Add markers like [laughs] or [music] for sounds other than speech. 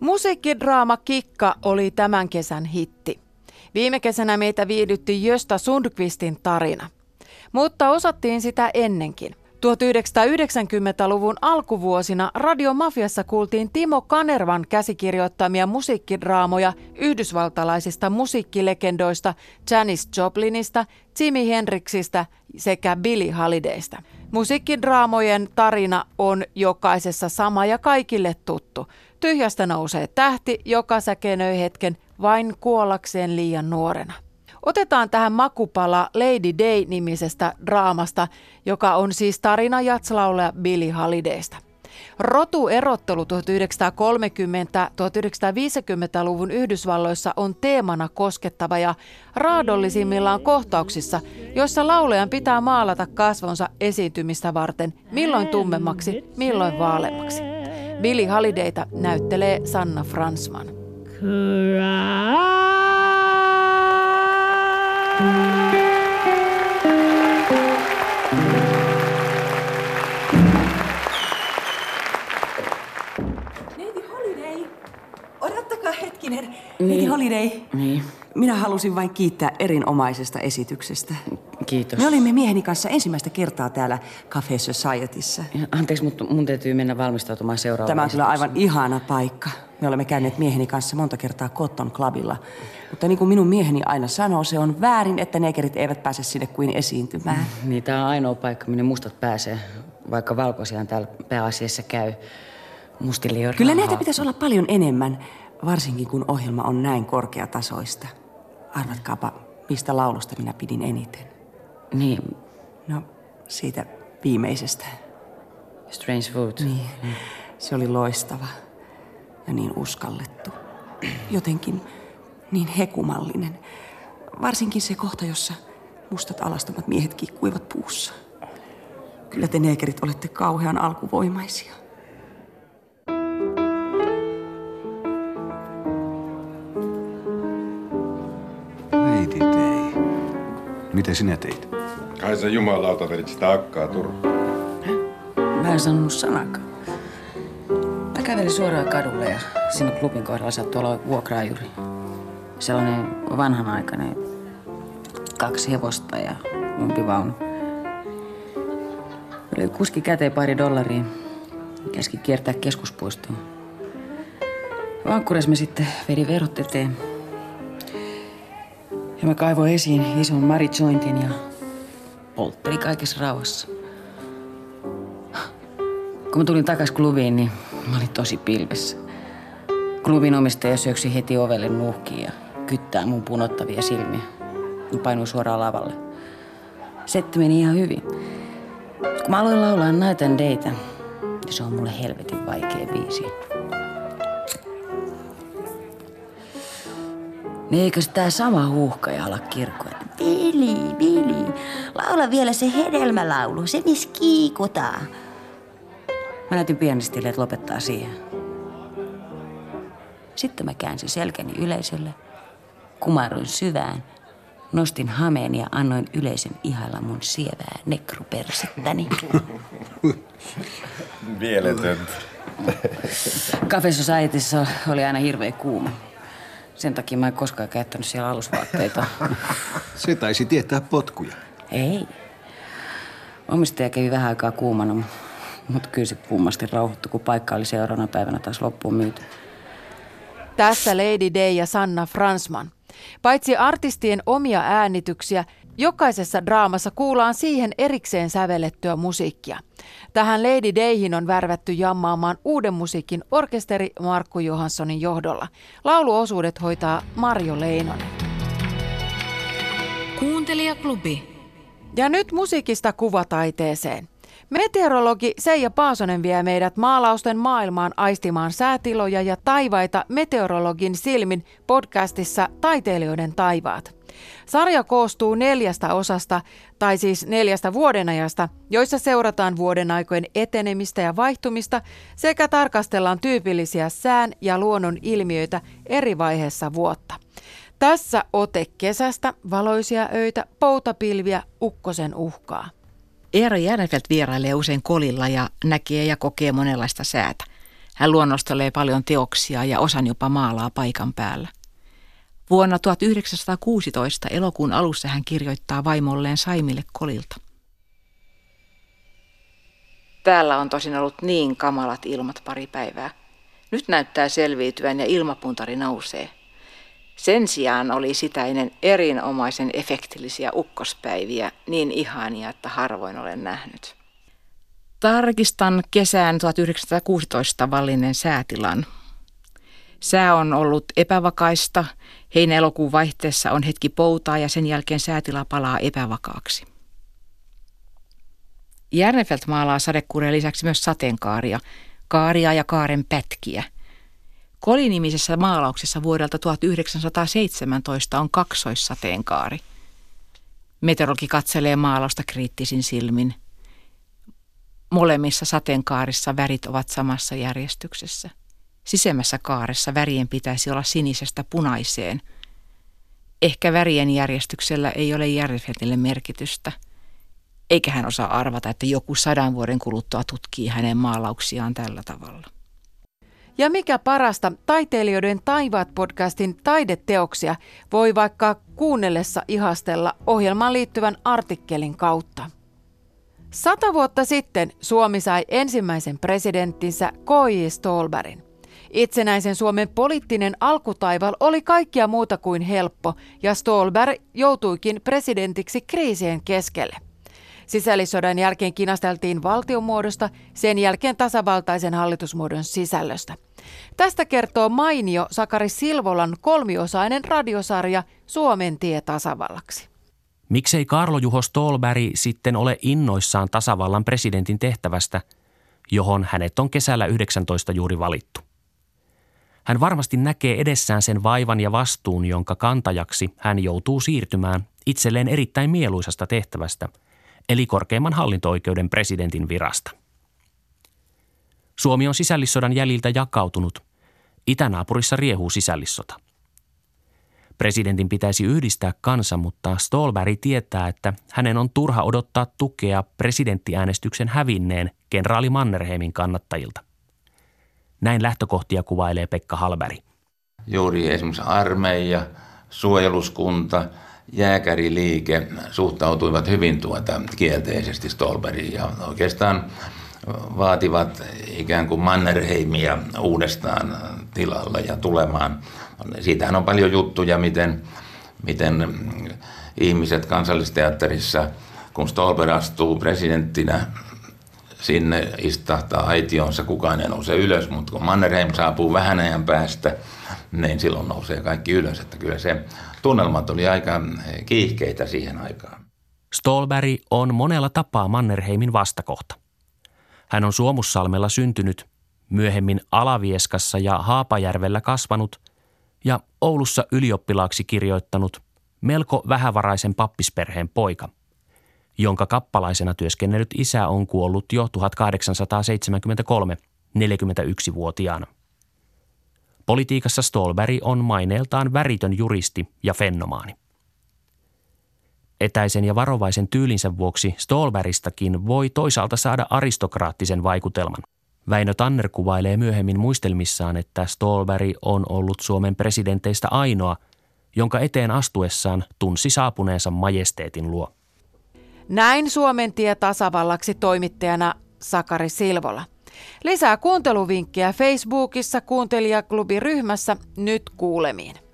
Musiikkidraama Kikka oli tämän kesän hitti. Viime kesänä meitä viihdytti Jösta Sundqvistin tarina. Mutta osattiin sitä ennenkin. 1990-luvun alkuvuosina radiomafiassa kuultiin Timo Kanervan käsikirjoittamia musiikkidraamoja yhdysvaltalaisista musiikkilegendoista Janis Joplinista, Jimi Hendrixistä sekä Billy Holidaysta. Musiikkidraamojen tarina on jokaisessa sama ja kaikille tuttu. Tyhjästä nousee tähti, joka säkenöi hetken vain kuollakseen liian nuorena. Otetaan tähän makupala Lady Day-nimisestä draamasta, joka on siis tarina jatslaulaja Billy Holidaysta. Rotuerottelu 1930-1950-luvun Yhdysvalloissa on teemana koskettava ja raadollisimmillaan kohtauksissa, joissa laulajan pitää maalata kasvonsa esiintymistä varten milloin tummemmaksi, milloin vaalemmaksi. Billy Holidayta näyttelee Sanna Fransman. Cry. hetkinen. Niin. Holiday. Niin. Minä halusin vain kiittää erinomaisesta esityksestä. Kiitos. Me olimme mieheni kanssa ensimmäistä kertaa täällä Cafe Societyssä. Anteeksi, mutta mun täytyy mennä valmistautumaan seuraavaan Tämä on kyllä aivan ihana paikka. Me olemme käyneet mieheni kanssa monta kertaa Cotton Clubilla. Mutta niin kuin minun mieheni aina sanoo, se on väärin, että negerit eivät pääse sinne kuin esiintymään. Niin, tämä on ainoa paikka, minne mustat pääsee, vaikka valkoisiaan täällä pääasiassa käy. Mustille Kyllä näitä pitäisi olla paljon enemmän. Varsinkin kun ohjelma on näin korkeatasoista. Arvatkaapa, mistä laulusta minä pidin eniten. Niin. No, siitä viimeisestä. Strange Food. Niin. Mm. Se oli loistava ja niin uskallettu. Jotenkin niin hekumallinen. Varsinkin se kohta, jossa mustat alastomat miehet kikkuivat puussa. Kyllä te neekerit olette kauhean alkuvoimaisia. Miten sinä teit? Kai sä jumalauta vedit sitä akkaa turhaan. Mä en sanonut sanakaan. Mä kävelin suoraan kadulle ja sinne klubin kohdalla saattoi olla vuokraajuri. Sellainen vanhanaikainen kaksi hevosta ja umpivaunu. Oli kuski käteen pari dollaria. Käski kiertää keskuspuistoon. Vankkureissa me sitten vedi verot eteen. Ja mä kaivoin esiin ison marijointin ja poltteli kaikessa rauhassa. Kun mä tulin takas klubiin, niin mä olin tosi pilvessä. Klubin omistaja syöksi heti ovelle nuhkiin ja kyttää mun punottavia silmiä. Mä painuin suoraan lavalle. Setti meni ihan hyvin. Kun mä aloin laulaa Night and Dayta, se on mulle helvetin vaikea biisi. Niin eikös tää sama huuhkaja ala kirkkoa? Vili, Vili, laula vielä se hedelmälaulu, se missä kiikutaan. Mä näytin pianistille, että lopettaa siihen. Sitten mä käänsin selkäni yleisölle, kumaruin syvään, nostin hameen ja annoin yleisön ihailla mun sievää nekrupersettäni. Mieletöntä. Cafe Societyssä oli aina hirveä kuuma. Sen takia mä en koskaan käyttänyt siellä alusvaatteita. [laughs] Se taisi tietää potkuja. Ei. Omistaja kävi vähän aikaa kuumana, mutta kyllä se kummasti rauhoittui, kun paikka oli seuraavana päivänä taas loppuun myyty. Tässä Lady Day ja Sanna Fransman. Paitsi artistien omia äänityksiä, jokaisessa draamassa kuullaan siihen erikseen sävellettyä musiikkia. Tähän Lady Dayhin on värvätty jammaamaan uuden musiikin orkesteri Markku Johanssonin johdolla. Lauluosuudet hoitaa Marjo Leinonen. Kuuntelijaklubi. Ja nyt musiikista kuvataiteeseen. Meteorologi Seija Paasonen vie meidät maalausten maailmaan aistimaan säätiloja ja taivaita meteorologin silmin podcastissa Taiteilijoiden taivaat. Sarja koostuu neljästä osasta, tai siis neljästä vuodenajasta, joissa seurataan vuodenaikojen etenemistä ja vaihtumista sekä tarkastellaan tyypillisiä sään ja luonnon ilmiöitä eri vaiheessa vuotta. Tässä ote kesästä, valoisia öitä, poutapilviä, ukkosen uhkaa. Eera Järnefelt vierailee usein kolilla ja näkee ja kokee monenlaista säätä. Hän luonnostelee paljon teoksia ja osan jopa maalaa paikan päällä. Vuonna 1916 elokuun alussa hän kirjoittaa vaimolleen Saimille Kolilta. Täällä on tosin ollut niin kamalat ilmat pari päivää. Nyt näyttää selviytyvän ja ilmapuntari nousee. Sen sijaan oli sitä ennen erinomaisen efektillisiä ukkospäiviä, niin ihania, että harvoin olen nähnyt. Tarkistan kesään 1916 vallinen säätilan. Sää on ollut epävakaista, heinä-elokuun vaihteessa on hetki poutaa ja sen jälkeen säätila palaa epävakaaksi. Järnefelt maalaa sadekuureen lisäksi myös sateenkaaria, kaaria ja kaaren pätkiä. Kolinimisessä maalauksessa vuodelta 1917 on kaksoissateenkaari. Meteorologi katselee maalausta kriittisin silmin. Molemmissa sateenkaarissa värit ovat samassa järjestyksessä. Sisemmässä kaaressa värien pitäisi olla sinisestä punaiseen. Ehkä värien järjestyksellä ei ole Järveltille merkitystä – eikä hän osaa arvata, että joku sadan vuoden kuluttua tutkii hänen maalauksiaan tällä tavalla. Ja mikä parasta, taiteilijoiden taivaat podcastin taideteoksia voi vaikka kuunnellessa ihastella ohjelmaan liittyvän artikkelin kautta. Sata vuotta sitten Suomi sai ensimmäisen presidenttinsä K.J. Stolberin. Itsenäisen Suomen poliittinen alkutaival oli kaikkia muuta kuin helppo ja Stolberg joutuikin presidentiksi kriisien keskelle. Sisällissodan jälkeen kinasteltiin valtiomuodosta, sen jälkeen tasavaltaisen hallitusmuodon sisällöstä. Tästä kertoo mainio Sakari Silvolan kolmiosainen radiosarja Suomen tie tasavallaksi. Miksei Karlo Juho Stolberg sitten ole innoissaan tasavallan presidentin tehtävästä, johon hänet on kesällä 19 juuri valittu? Hän varmasti näkee edessään sen vaivan ja vastuun, jonka kantajaksi hän joutuu siirtymään itselleen erittäin mieluisasta tehtävästä – eli korkeimman hallinto-oikeuden presidentin virasta. Suomi on sisällissodan jäljiltä jakautunut. Itänaapurissa riehuu sisällissota. Presidentin pitäisi yhdistää kansa, mutta Stolberg tietää, että hänen on turha odottaa tukea presidenttiäänestyksen hävinneen kenraali Mannerheimin kannattajilta. Näin lähtökohtia kuvailee Pekka Halberi. Juuri esimerkiksi armeija, suojeluskunta – jääkäriliike suhtautuivat hyvin tuota kielteisesti Stolberiin ja oikeastaan vaativat ikään kuin Mannerheimia uudestaan tilalla ja tulemaan. Siitähän on paljon juttuja, miten, miten ihmiset kansallisteatterissa, kun Stolber astuu presidenttinä sinne istahtaa aitionsa, kukaan ei nouse ylös, mutta kun Mannerheim saapuu vähän ajan päästä, niin silloin nousee kaikki ylös. Että kyllä se tunnelmat oli aika kiihkeitä siihen aikaan. Stolberg on monella tapaa Mannerheimin vastakohta. Hän on Suomussalmella syntynyt, myöhemmin Alavieskassa ja Haapajärvellä kasvanut ja Oulussa ylioppilaaksi kirjoittanut melko vähävaraisen pappisperheen poika, jonka kappalaisena työskennellyt isä on kuollut jo 1873 41-vuotiaana. Politiikassa Stolberg on maineeltaan väritön juristi ja fennomaani. Etäisen ja varovaisen tyylinsä vuoksi Stolberistakin voi toisaalta saada aristokraattisen vaikutelman. Väinö Tanner kuvailee myöhemmin muistelmissaan, että Stolberg on ollut Suomen presidenteistä ainoa, jonka eteen astuessaan tunsi saapuneensa majesteetin luo. Näin Suomen tie tasavallaksi toimittajana Sakari Silvola. Lisää kuunteluvinkkejä Facebookissa kuuntelijaklubiryhmässä nyt kuulemiin.